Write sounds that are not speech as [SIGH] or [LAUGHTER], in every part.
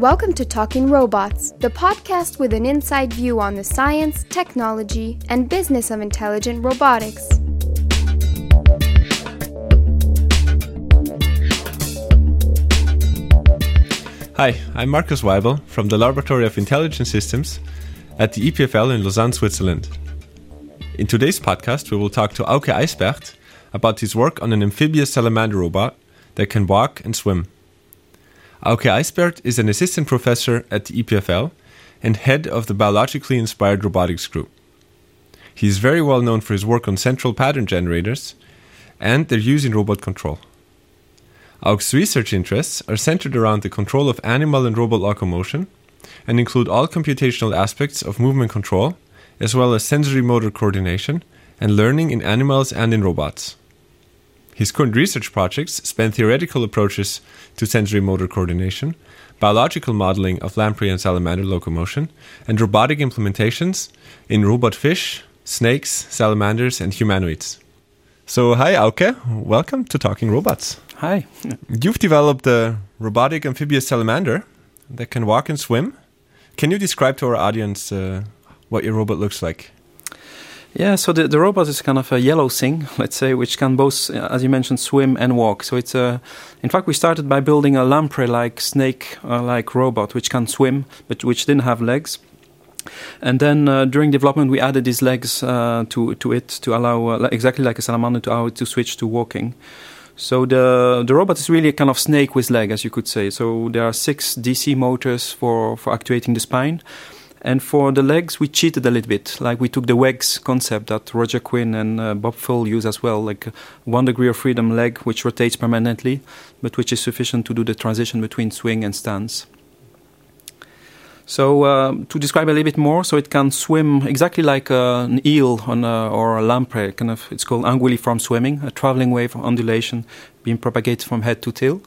Welcome to Talking Robots, the podcast with an inside view on the science, technology, and business of intelligent robotics. Hi, I'm Markus Waibel from the Laboratory of Intelligent Systems at the EPFL in Lausanne, Switzerland. In today's podcast, we will talk to Auke Ijspeert about his work on an amphibious salamander robot that can walk and swim. Auke Ijspeert is an assistant professor at the EPFL and head of the biologically inspired robotics group. He is very well known for his work on central pattern generators and their use in robot control. Auke's research interests are centered around the control of animal and robot locomotion and include all computational aspects of movement control, as well as sensory motor coordination and learning in animals and in robots. His current research projects span theoretical approaches to sensory motor coordination, biological modeling of lamprey and salamander locomotion, and robotic implementations in robot fish, snakes, salamanders, and humanoids. So, hi Auke, welcome to Talking Robots. Hi. You've developed a robotic amphibious salamander that can walk and swim. Can you describe to our audience uh, what your robot looks like? Yeah, so the, the robot is kind of a yellow thing, [LAUGHS] let's say, which can both, as you mentioned, swim and walk. So it's a, in fact, we started by building a lamprey-like snake-like robot, which can swim, but which didn't have legs. And then uh, during development, we added these legs uh, to to it to allow uh, exactly like a salamander to allow it to switch to walking. So the the robot is really a kind of snake with leg, as you could say. So there are six DC motors for for actuating the spine. And for the legs, we cheated a little bit. Like we took the Whegs concept that Roger Quinn and uh, Bob Full use as well, like one degree of freedom leg, which rotates permanently, but which is sufficient to do the transition between swing and stance. So uh, to describe a little bit more, so it can swim exactly like uh, an eel a, or a lamprey. Kind of, it's called anguilliform swimming, a traveling wave undulation being propagated from head to tail.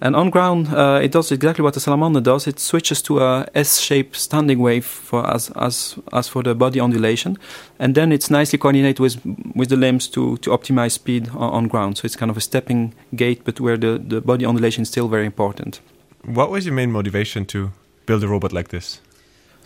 And on ground, uh, it does exactly what the salamander does. It switches to a S-shaped standing wave for as as as for the body undulation, and then it's nicely coordinated with with the limbs to to optimize speed on, on ground. So it's kind of a stepping gait, but where the the body undulation is still very important. What was your main motivation to build a robot like this?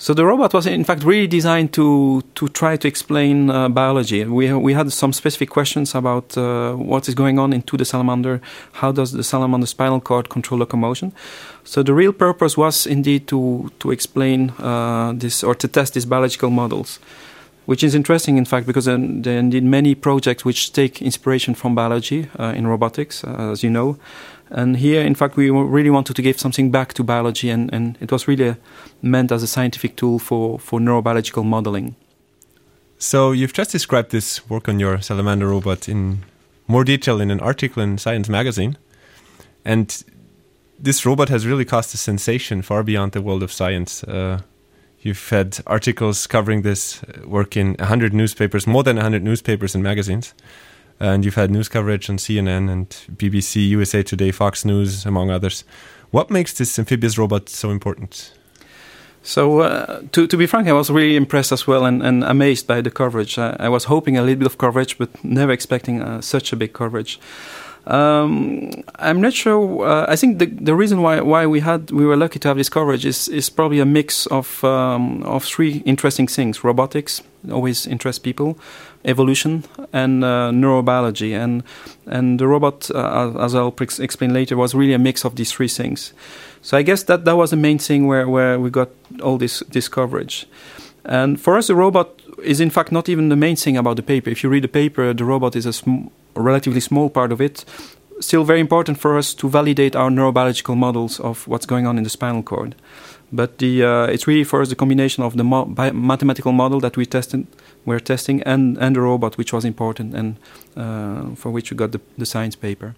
So the robot was in fact really designed to to try to explain uh, biology. We we had some specific questions about uh, what is going on into the salamander. How does the salamander spinal cord control locomotion? So the real purpose was indeed to to explain uh, this or to test these biological models, which is interesting in fact because there are indeed many projects which take inspiration from biology uh, in robotics, uh, as you know. And here, in fact, we really wanted to give something back to biology, and, and it was really meant as a scientific tool for, for neurobiological modeling. So, you've just described this work on your salamander robot in more detail in an article in Science magazine. And this robot has really caused a sensation far beyond the world of science. Uh, you've had articles covering this work in 100 newspapers, more than 100 newspapers and magazines and you've had news coverage on CNN and BBC, USA Today, Fox News, among others. What makes this amphibious robot so important? So, uh, to, to be frank, I was really impressed as well and, and amazed by the coverage. I, I, was hoping a little bit of coverage, but never expecting uh, such a big coverage. Um, I'm not sure. Uh, I think the the reason why why we had we were lucky to have this coverage is is probably a mix of um, of three interesting things: robotics always interests people, evolution, and uh, neurobiology. And and the robot, uh, as I'll explain later, was really a mix of these three things. So I guess that that was the main thing where where we got all this this coverage. And for us, the robot is in fact not even the main thing about the paper. If you read the paper, the robot is a sm relatively small part of it, still very important for us to validate our neurobiological models of what's going on in the spinal cord. But the, uh, it's really for us the combination of the mo mathematical model that we tested, we're testing and, and the robot, which was important and uh, for which we got the, the science paper.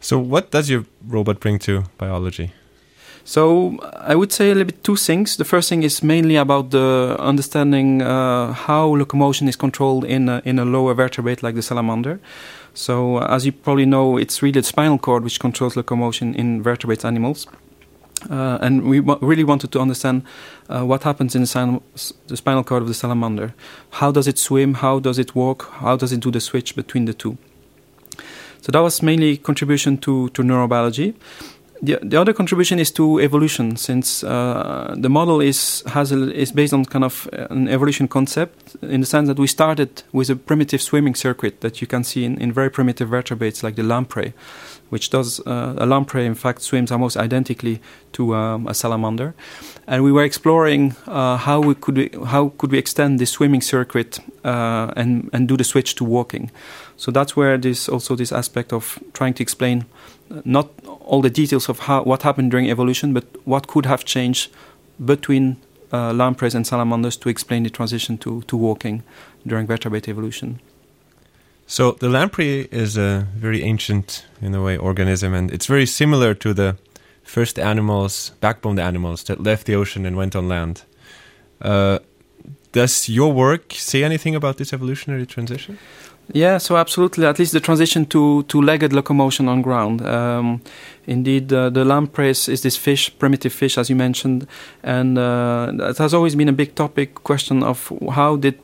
So, what does your robot bring to biology? So I would say a little bit two things. The first thing is mainly about the understanding uh, how locomotion is controlled in a, in a lower vertebrate like the salamander. So as you probably know, it's really the spinal cord which controls locomotion in vertebrate animals. Uh, and we really wanted to understand uh, what happens in the, the, spinal cord of the salamander. How does it swim? How does it walk? How does it do the switch between the two? So that was mainly contribution to, to neurobiology. the, the other contribution is to evolution, since uh, the model is has a, is based on kind of an evolution concept in the sense that we started with a primitive swimming circuit that you can see in, in very primitive vertebrates like the lamprey, which does uh, a lamprey in fact swims almost identically to um, a salamander, and we were exploring uh, how we could we, how could we extend this swimming circuit uh, and and do the switch to walking. So that's where this also this aspect of trying to explain not all the details of how what happened during evolution, but what could have changed between uh, lampreys and salamanders to explain the transition to, to walking during vertebrate evolution. So the lamprey is a very ancient, in a way, organism, and it's very similar to the first animals, backbone animals that left the ocean and went on land. Uh, does your work say anything about this evolutionary transition? Yeah, so absolutely. At least the transition to, to legged locomotion on ground. Um, indeed, uh, the lamprey is, is, this fish, primitive fish, as you mentioned, and uh, it has always been a big topic question of how did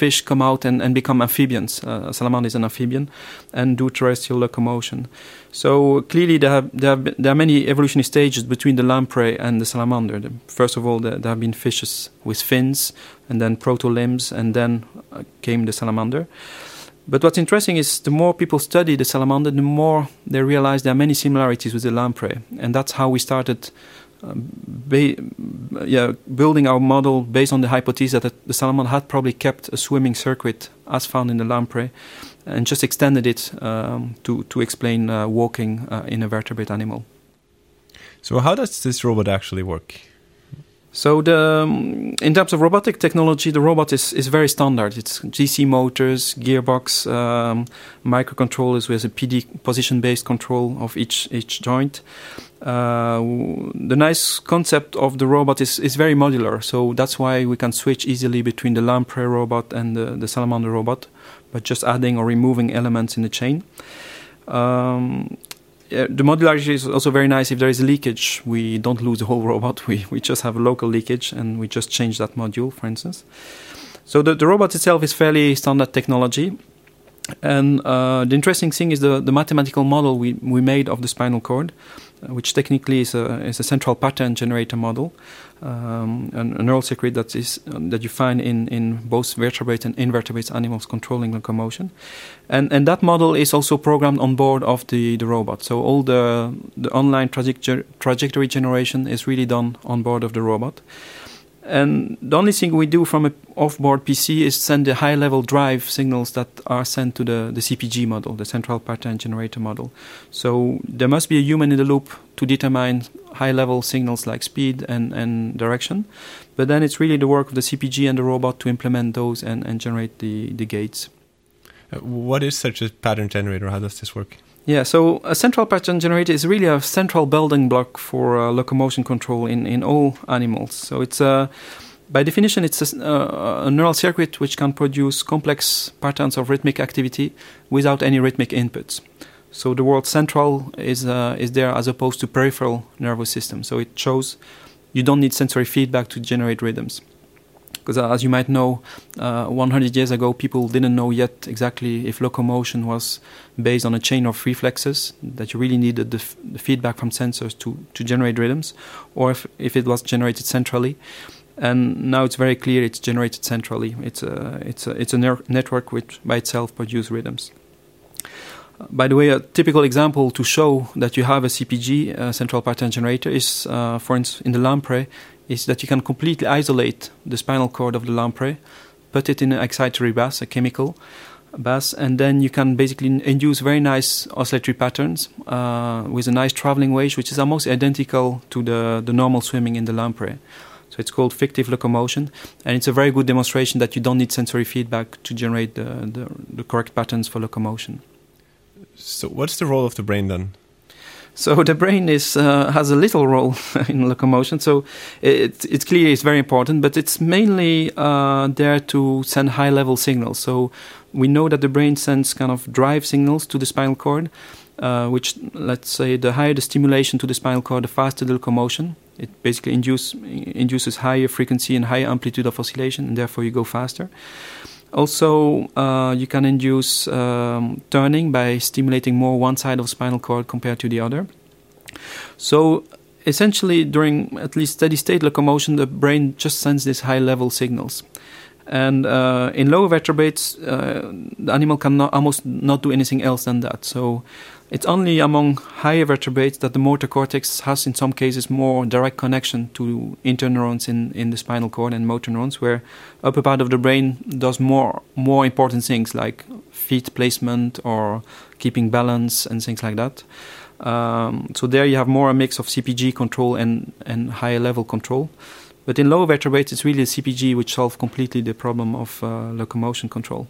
fish come out and, and become amphibians. Uh, salamander is an amphibian and do terrestrial locomotion. So clearly, there, have, there, have been, there are many evolutionary stages between the lamprey and the salamander. First of all, the, there have been fishes with fins, and then proto limbs, and then uh, came the salamander. But what's interesting is the more people study the salamander, the more they realize there are many similarities with the lamprey, and that's how we started. Um, yeah, building our model based on the hypothesis that the salamander had probably kept a swimming circuit as found in the lamprey, and just extended it um, to to explain uh, walking uh, in a vertebrate animal. So, how does this robot actually work? So the um, in terms of robotic technology, the robot is, is very standard. It's DC motors, gearbox, um, microcontrollers with a PD position-based control of each each joint. Uh, the nice concept of the robot is, is very modular, so that's why we can switch easily between the lamprey robot and the, the salamander robot, by just adding or removing elements in the chain. Um, Uh, the modularity is also very nice. If there is a leakage, we don't lose the whole robot. [LAUGHS] We, we just have a local leakage and we just change that module, for instance. So the, the robot itself is fairly standard technology. And uh, the interesting thing is the, the mathematical model we, we made of the spinal cord, uh, which technically is a, is a central pattern generator model um, a, neural circuit that is um, that you find in, in both vertebrate and invertebrate animals controlling locomotion, and and that model is also programmed on board of the, the robot. So all the the online trajectory generation is really done on board of the robot. And the only thing we do from an off-board PC is send the high-level drive signals that are sent to the, the CPG model, the central pattern generator model. So there must be a human in the loop to determine high-level signals like speed and, and direction. But then it's really the work of the CPG and the robot to implement those and, and generate the, the gaits. Uh, what is such a pattern generator? How does this work? Yeah, so a central pattern generator is really a central building block for uh, locomotion control in, in all animals. So it's a uh, by definition, it's a, uh, a, neural circuit which can produce complex patterns of rhythmic activity without any rhythmic inputs. So the word central is uh, is there as opposed to peripheral nervous system. So it shows you don't need sensory feedback to generate rhythms because uh, as you might know, uh, 100 years ago, people didn't know yet exactly if locomotion was based on a chain of reflexes, that you really needed the, f- the feedback from sensors to, to generate rhythms, or if, if it was generated centrally. And now it's very clear it's generated centrally. It's a, it's a, it's a ner- network which by itself produces rhythms. By the way, a typical example to show that you have a CPG, uh, central pattern generator, is, uh, for instance, in the lamprey, is that you can completely isolate the spinal cord of the lamprey, put it in an excitatory bath, a chemical bath, and then you can basically induce very nice oscillatory patterns uh, with a nice traveling wave, which is almost identical to the, the normal swimming in the lamprey. So it's called fictive locomotion, and it's a very good demonstration that you don't need sensory feedback to generate the, the, the correct patterns for locomotion. So, what's the role of the brain then? So the brain is uh, has a little role [LAUGHS] in locomotion. So it, it's clear it's very important, but it's mainly uh, there to send high level signals. So we know that the brain sends kind of drive signals to the spinal cord, uh, which let's say the higher the stimulation to the spinal cord, the faster the locomotion. It basically induce, induces higher frequency and higher amplitude of oscillation, and therefore you go faster. Also, uh, you can induce um, turning by stimulating more one side of spinal cord compared to the other. So essentially, during at least steady state locomotion, the brain just sends these high level signals. And uh, in lower vertebrates, uh, the animal can almost not do anything else than that. So it's only among higher vertebrates that the motor cortex has, in some cases, more direct connection to interneurons in, in the spinal cord and motor neurons, where upper part of the brain does more more important things like feet placement or keeping balance and things like that. Um, so there you have more a mix of CPG control and, and higher level control. But in lower vertebrates, it's really the CPG which solves completely the problem of uh, locomotion control.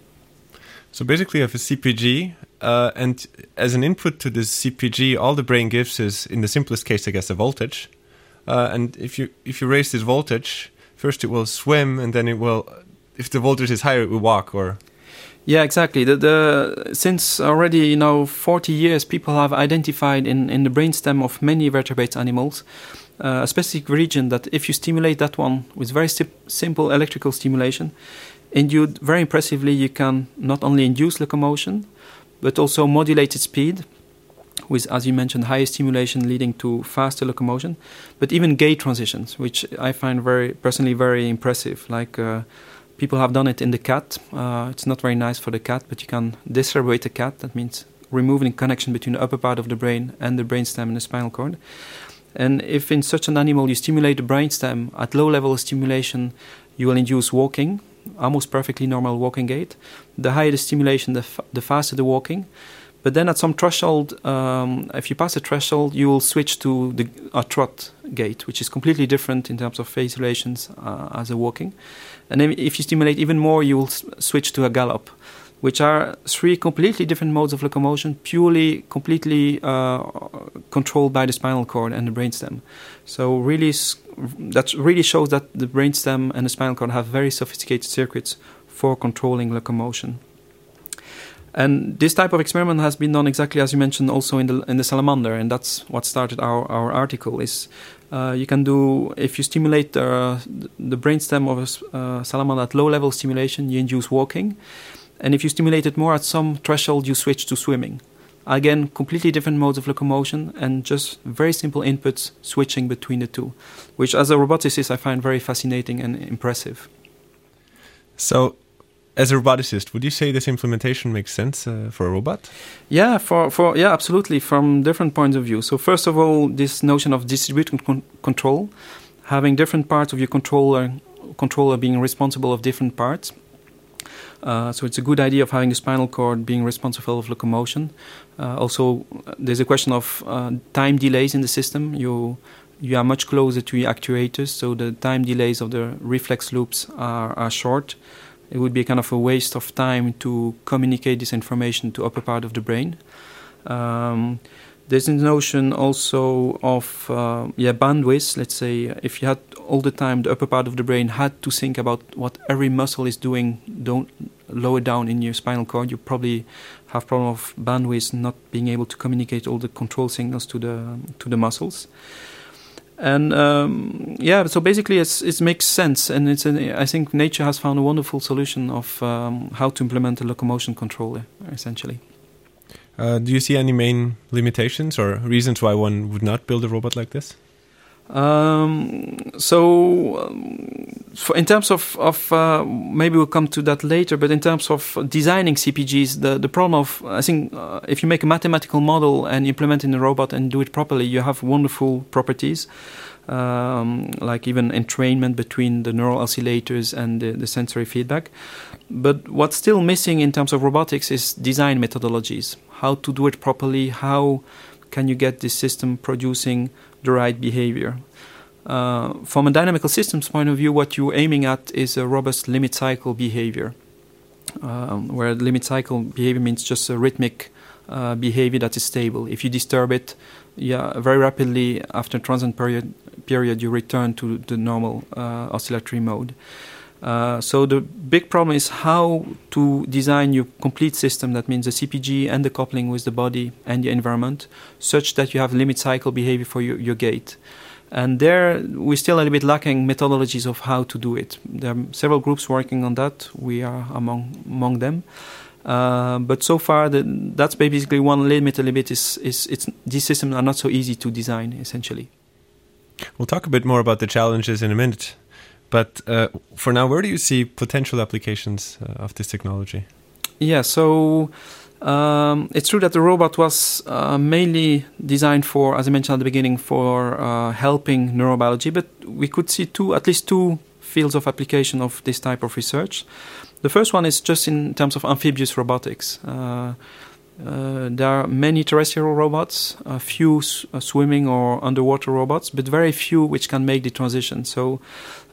So basically, you have a CPG, uh, and as an input to this CPG, all the brain gives is, in the simplest case, I guess, a voltage. Uh, and if you if you raise this voltage, first it will swim, and then it will, if the voltage is higher, it will walk. Or yeah, exactly. The, the since already you know 40 years, people have identified in in the brainstem of many vertebrate animals uh, a specific region that if you stimulate that one with very simple electrical stimulation, induced very impressively, you can not only induce locomotion, but also modulated speed with, as you mentioned, higher stimulation leading to faster locomotion, but even gait transitions, which I find very personally very impressive. Like uh, people have done it in the cat. Uh, it's not very nice for the cat, but you can decerebrate the cat. That means removing connection between the upper part of the brain and the brainstem and the spinal cord. And if in such an animal you stimulate the brainstem at low level of stimulation, you will induce walking, almost perfectly normal walking gait. The higher the stimulation, the, f- the faster the walking. But then at some threshold, um, if you pass a threshold, you will switch to the a trot gait, which is completely different in terms of phase relations uh, as a walking. And then if you stimulate even more, you will s- switch to a gallop, which are three completely different modes of locomotion, purely, completely uh, controlled by the spinal cord and the brainstem. So really, that really shows that the brainstem and the spinal cord have very sophisticated circuits for controlling locomotion. And this type of experiment has been done exactly as you mentioned, also in the in the salamander, and that's what started our, our article. Is uh, you can do if you stimulate uh, the brainstem of a uh, salamander at low level stimulation, you induce walking, and if you stimulate it more at some threshold, you switch to swimming. Again, completely different modes of locomotion and just very simple inputs switching between the two, which as a roboticist I find very fascinating and impressive. So, as a roboticist, would you say this implementation makes sense uh, for a robot? Yeah, for, for yeah, absolutely, from different points of view. So first of all, this notion of distributed con control, having different parts of your controller controller being responsible of different parts uh, so it's a good idea of having the spinal cord being responsible of locomotion. Uh, also, there's a question of uh, time delays in the system. You you are much closer to your actuators, so the time delays of the reflex loops are, are short. It would be kind of a waste of time to communicate this information to upper part of the brain. Um, there's a notion also of uh, yeah bandwidth. Let's say if you had all the time the upper part of the brain had to think about what every muscle is doing, don't lower down in your spinal cord, you probably have problem of bandwidth not being able to communicate all the control signals to the to the muscles. And um, yeah, so basically, it's, it makes sense, and it's an, I think nature has found a wonderful solution of um, how to implement a locomotion controller, essentially. Uh, do you see any main limitations or reasons why one would not build a robot like this? Um, so, um, in terms of, of uh, maybe we'll come to that later, but in terms of designing CPGs, the, the problem of, I think, uh, if you make a mathematical model and implement in a robot and do it properly, you have wonderful properties. Um, like even entrainment between the neural oscillators and the, the, sensory feedback. But what's still missing in terms of robotics is design methodologies. How to do it properly, how can you get this system producing the right behavior. Uh, from a dynamical systems point of view, what you're aiming at is a robust limit cycle behavior, um, where limit cycle behavior means just a rhythmic uh, behavior that is stable. If you disturb it, yeah, very rapidly after transient period, period you return to the normal uh, oscillatory mode. Uh, so the big problem is how to design your complete system. That means the CPG and the coupling with the body and the environment, such that you have limit cycle behavior for your, your gait. And there, we're still a little bit lacking methodologies of how to do it. There are several groups working on that. We are among among them. Uh, but so far, the, that's basically one limit. A limit is, is it's, these systems are not so easy to design. Essentially, we'll talk a bit more about the challenges in a minute. But uh, for now, where do you see potential applications uh, of this technology? Yeah, so um, it's true that the robot was uh, mainly designed for, as I mentioned at the beginning, for uh, helping neurobiology. But we could see two, at least two fields of application of this type of research. The first one is just in terms of amphibious robotics. Uh, uh, there are many terrestrial robots, a few uh, swimming or underwater robots, but very few which can make the transition. So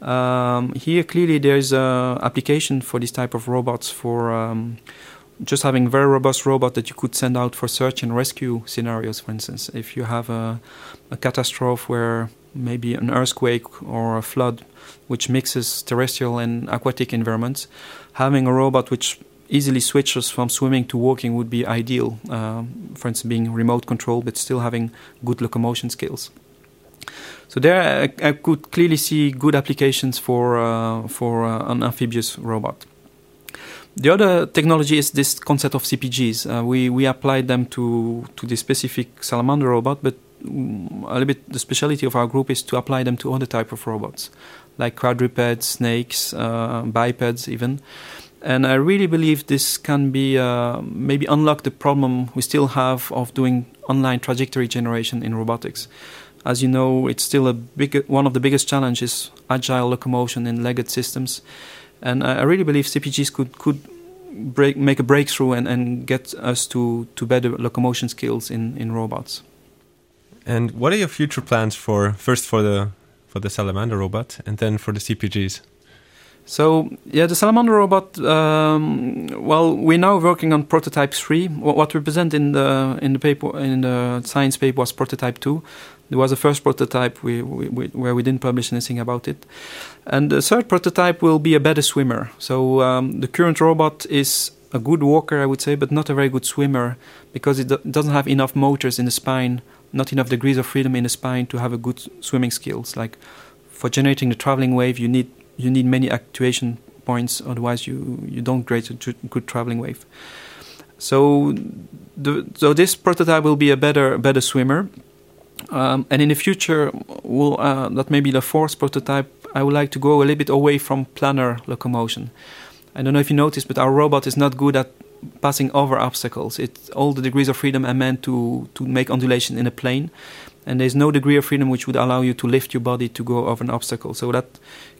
um, here clearly there is a application for this type of robots for um, just having very robust robot that you could send out for search and rescue scenarios. For instance, if you have a, a catastrophe where maybe an earthquake or a flood, which mixes terrestrial and aquatic environments, having a robot which easily switches from swimming to walking would be ideal. Uh, for instance, being remote controlled but still having good locomotion skills. So there, I, I could clearly see good applications for uh, for uh, an amphibious robot. The other technology is this concept of CPGs. Uh, we we applied them to to the specific salamander robot, but mm, a little bit the speciality of our group is to apply them to other type of robots, like quadrupeds, snakes, uh, bipeds, even. And I really believe this can be uh, maybe unlock the problem we still have of doing online trajectory generation in robotics. As you know, it's still a big one of the biggest challenges agile locomotion in legged systems, and I really believe CPGs could could break, make a breakthrough and, and get us to, to better locomotion skills in, in robots. And what are your future plans for first for the for the salamander robot and then for the CPGs? So yeah, the Salamander robot. Um, well, we're now working on prototype three. What we present in the in the paper in the science paper was prototype two. There was a first prototype we, we, we, where we didn't publish anything about it, and the third prototype will be a better swimmer. So um, the current robot is a good walker, I would say, but not a very good swimmer because it do doesn't have enough motors in the spine, not enough degrees of freedom in the spine to have a good swimming skills. Like for generating the traveling wave, you need you need many actuation points, otherwise you you don't create a good traveling wave. So, the, so this prototype will be a better better swimmer, um, and in the future, will uh, that may be the fourth prototype. I would like to go a little bit away from planar locomotion. I don't know if you noticed, but our robot is not good at passing over obstacles. It all the degrees of freedom are meant to to make undulation in a plane, and there's no degree of freedom which would allow you to lift your body to go over an obstacle. So that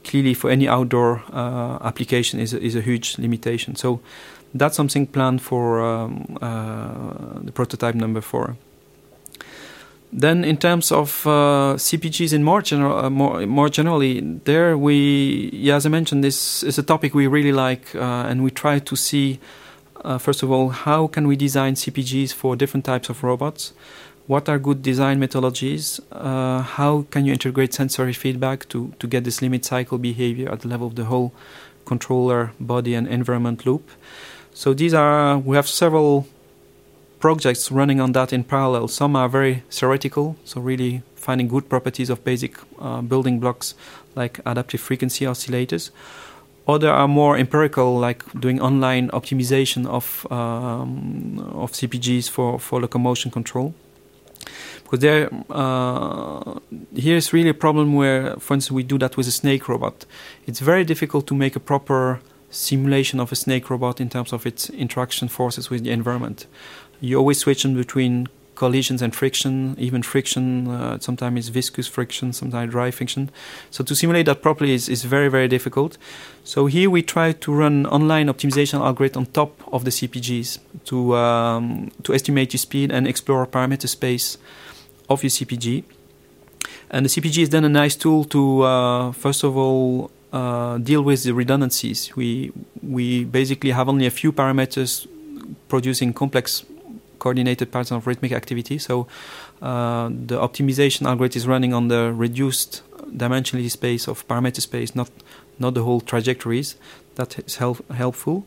clearly for any outdoor uh, application is a, is a huge limitation. So that's something planned for um, uh, the prototype number four. Then, in terms of uh, CPGs in more general, uh, more more generally, there we, yeah, as I mentioned, this is a topic we really like, uh, and we try to see, uh, first of all, how can we design CPGs for different types of robots, what are good design methodologies? Uh, how can you integrate sensory feedback to, to get this limit cycle behavior at the level of the whole controller, body, and environment loop? So these are we have several projects running on that in parallel. Some are very theoretical, so really finding good properties of basic uh, building blocks like adaptive frequency oscillators. Other are more empirical, like doing online optimization of um, of CPGs for, for locomotion control because there uh, here's really a problem where for instance we do that with a snake robot it's very difficult to make a proper simulation of a snake robot in terms of its interaction forces with the environment you always switch in between collisions and friction even friction uh, sometimes it's viscous friction sometimes dry friction so to simulate that properly is, is very very difficult so here we try to run online optimization algorithm on top of the cpgs to um, to estimate the speed and explore parameter space of your CPG. And the CPG is then a nice tool to, uh, first of all, uh, deal with the redundancies. We we basically have only a few parameters producing complex coordinated patterns of rhythmic activity. So uh, the optimization algorithm is running on the reduced dimensionality space of parameter space, not not the whole trajectories. That is help, helpful.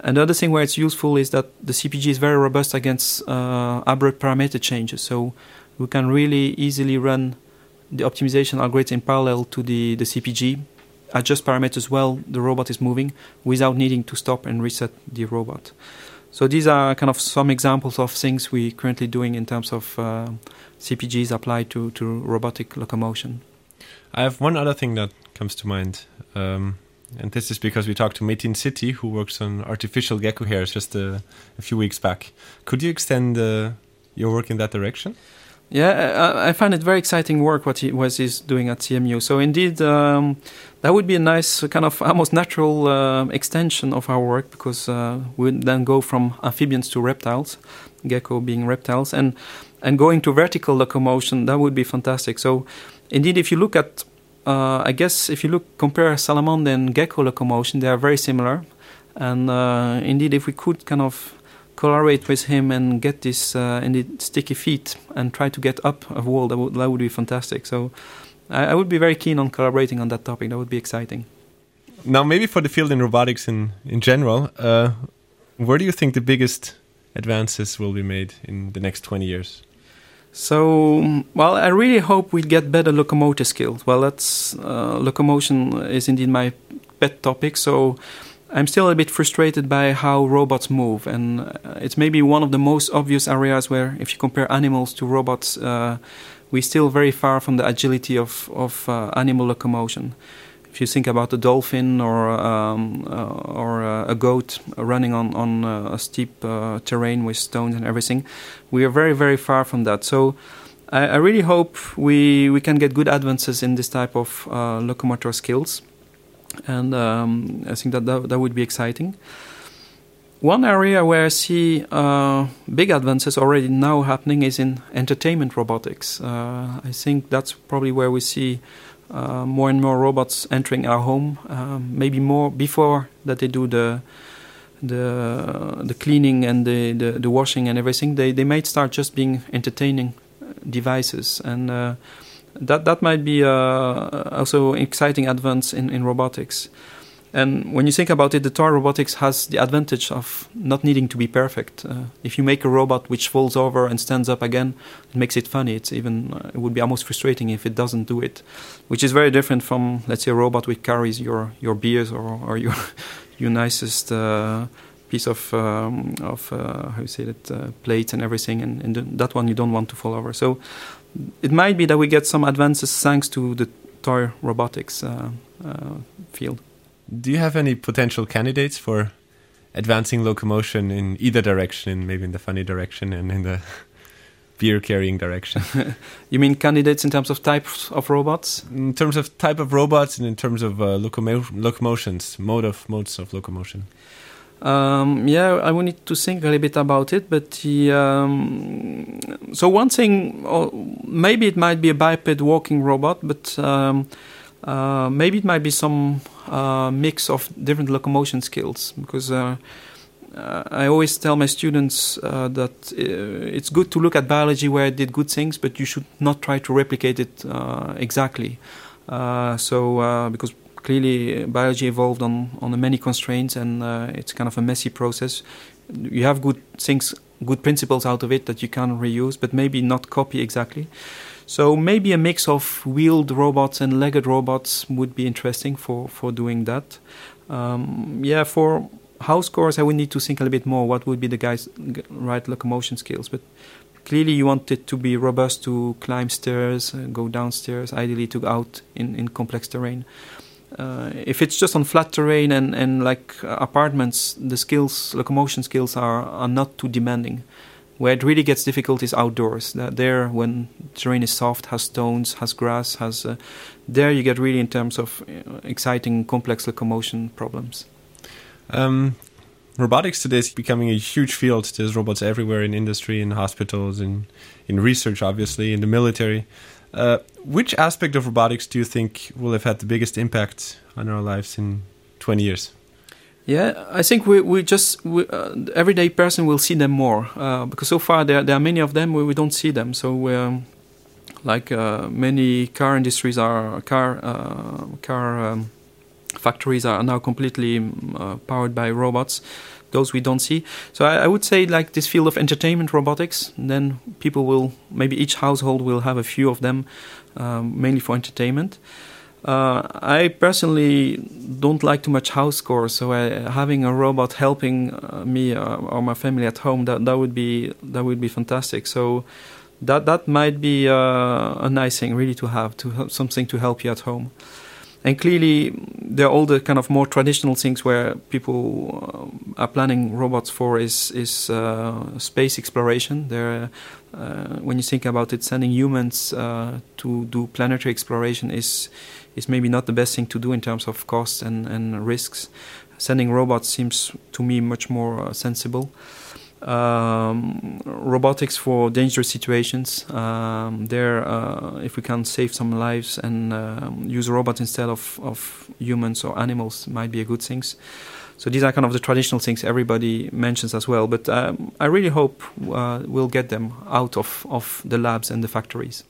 Another thing where it's useful is that the CPG is very robust against uh, abrupt parameter changes. So we can really easily run the optimization algorithm in parallel to the, the CPG adjust parameters while the robot is moving without needing to stop and reset the robot. So these are kind of some examples of things we're currently doing in terms of uh, CPGs applied to, to robotic locomotion. I have one other thing that comes to mind. Um, and this is because we talked to Metin Sitti, who works on artificial gecko hairs just a, a few weeks back. Could you extend uh, your work in that direction? Yeah, I, I, find it very exciting work what he was he's doing at CMU. So indeed, um, that would be a nice kind of almost natural uh, extension of our work because uh, we would then go from amphibians to reptiles, gecko being reptiles, and and going to vertical locomotion. That would be fantastic. So indeed, if you look at, uh, I guess if you look compare salamander and gecko locomotion, they are very similar. And uh, indeed, if we could kind of collaborate with him and get this uh, indeed sticky feet and try to get up a wall, that would, that would be fantastic. So I, I, would be very keen on collaborating on that topic. That would be exciting. Now, maybe for the field in robotics in, in general, uh, where do you think the biggest advances will be made in the next 20 years? So, well, I really hope we get better locomotive skills. Well, that's uh, locomotion is indeed my pet topic. So, I'm still a bit frustrated by how robots move, and uh, it's maybe one of the most obvious areas where, if you compare animals to robots, uh, we're still very far from the agility of, of uh, animal locomotion. If you think about a dolphin or um, uh, or uh, a goat running on on uh, a steep terrain with stones and everything, we are very very far from that. So. I, I really hope we, we can get good advances in this type of locomotor skills and um, I think that, that that would be exciting. One area where I see uh, big advances already now happening is in entertainment robotics. Uh, I think that's probably where we see uh, more and more robots entering our home. Um, maybe more before that they do the the the cleaning and the, the, the, washing and everything. They they might start just being entertaining devices and uh, that that might be uh, also exciting advance in, in robotics. And when you think about it, the toy robotics has the advantage of not needing to be perfect. Uh, if you make a robot which falls over and stands up again, it makes it funny. It's even uh, it would be almost frustrating if it doesn't do it, which is very different from let's say a robot which carries your your beers or, or your [LAUGHS] your nicest uh, piece of um, of uh, how you say it uh, plates and everything, and, and that one you don't want to fall over. So it might be that we get some advances thanks to the toy robotics uh, uh, field. Do you have any potential candidates for advancing locomotion in either direction, maybe in the funny direction and in the [LAUGHS] beer carrying direction? [LAUGHS] you mean candidates in terms of types of robots? In terms of type of robots and in terms of uh, locomo locomotions, mode of modes of locomotion. Um, yeah, I will need to think a little bit about it. But the, um, so one thing, maybe it might be a biped walking robot, but um, uh, maybe it might be some uh, mix of different locomotion skills. Because uh, uh I always tell my students uh, that uh, it's good to look at biology where it did good things, but you should not try to replicate it exactly. so because clearly biology evolved on on many constraints, and it's kind of a messy process. You have good things, good principles out of it that you can reuse, but maybe not copy exactly. So maybe a mix of wheeled robots and legged robots would be interesting for for doing that. Um, yeah, for house cores, I would need to think a little bit more. What would be the guy's right locomotion skills? But clearly, you want it to be robust to climb stairs, uh, go downstairs, ideally to go out in in complex terrain. Uh, if it's just on flat terrain and, and like uh, apartments, the skills, locomotion skills are, are not too demanding. Where it really gets difficult is outdoors. There, when terrain is soft, has stones, has grass, has uh, there you get really in terms of uh, exciting, complex locomotion problems. Um, robotics today is becoming a huge field. There's robots everywhere in industry, in hospitals, in in research, obviously, in the military. Uh, which aspect of robotics do you think will have had the biggest impact on our lives in 20 years? Yeah, I think we we just we, uh, everyday person will see them more uh, because so far there there are many of them where we don't see them. So um, like uh, many car industries are car uh, car um, factories are now completely uh, powered by robots those we don't see. So I, I, would say like this field of entertainment robotics. Then people will maybe each household will have a few of them, um, mainly for entertainment. Uh, I personally don't like too much house chores, so having a robot helping uh, me uh, or my family at home that that would be that would be fantastic. So that that might be uh, a nice thing really to have to have something to help you at home. And clearly, there are all the kind of more traditional things where people are planning robots for is is uh, space exploration. There, uh, when you think about it, sending humans uh, to do planetary exploration is is maybe not the best thing to do in terms of costs and, and risks. Sending robots seems to me much more uh, sensible um, robotics for dangerous situations. Um, there, uh, if we can save some lives and um, use robots instead of, of humans or animals, might be a good thing. So these are kind of the traditional things everybody mentions as well. But um, I really hope uh, we'll get them out of, of the labs and the factories.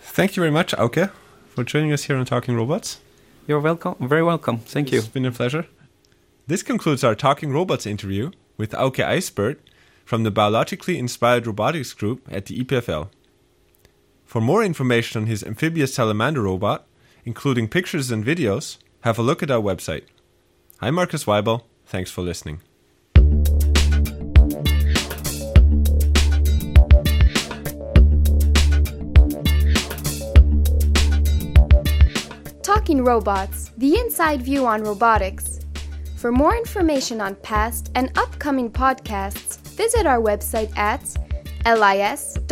Thank you very much, Auke, for joining us here on Talking Robots. You're welcome. Very welcome. Thank it's you. It's been a pleasure. This concludes our Talking Robots interview with Auke Ijspeert from the Biologically Inspired Robotics Group at the EPFL. For more information on his amphibious salamander robot, including pictures and videos, have a look at our website. I'm Marcus Waibel. Thanks for listening. Talking Robots, the inside view on robotics. For more information on past and upcoming podcasts, visit our website at lis.epfl.ch.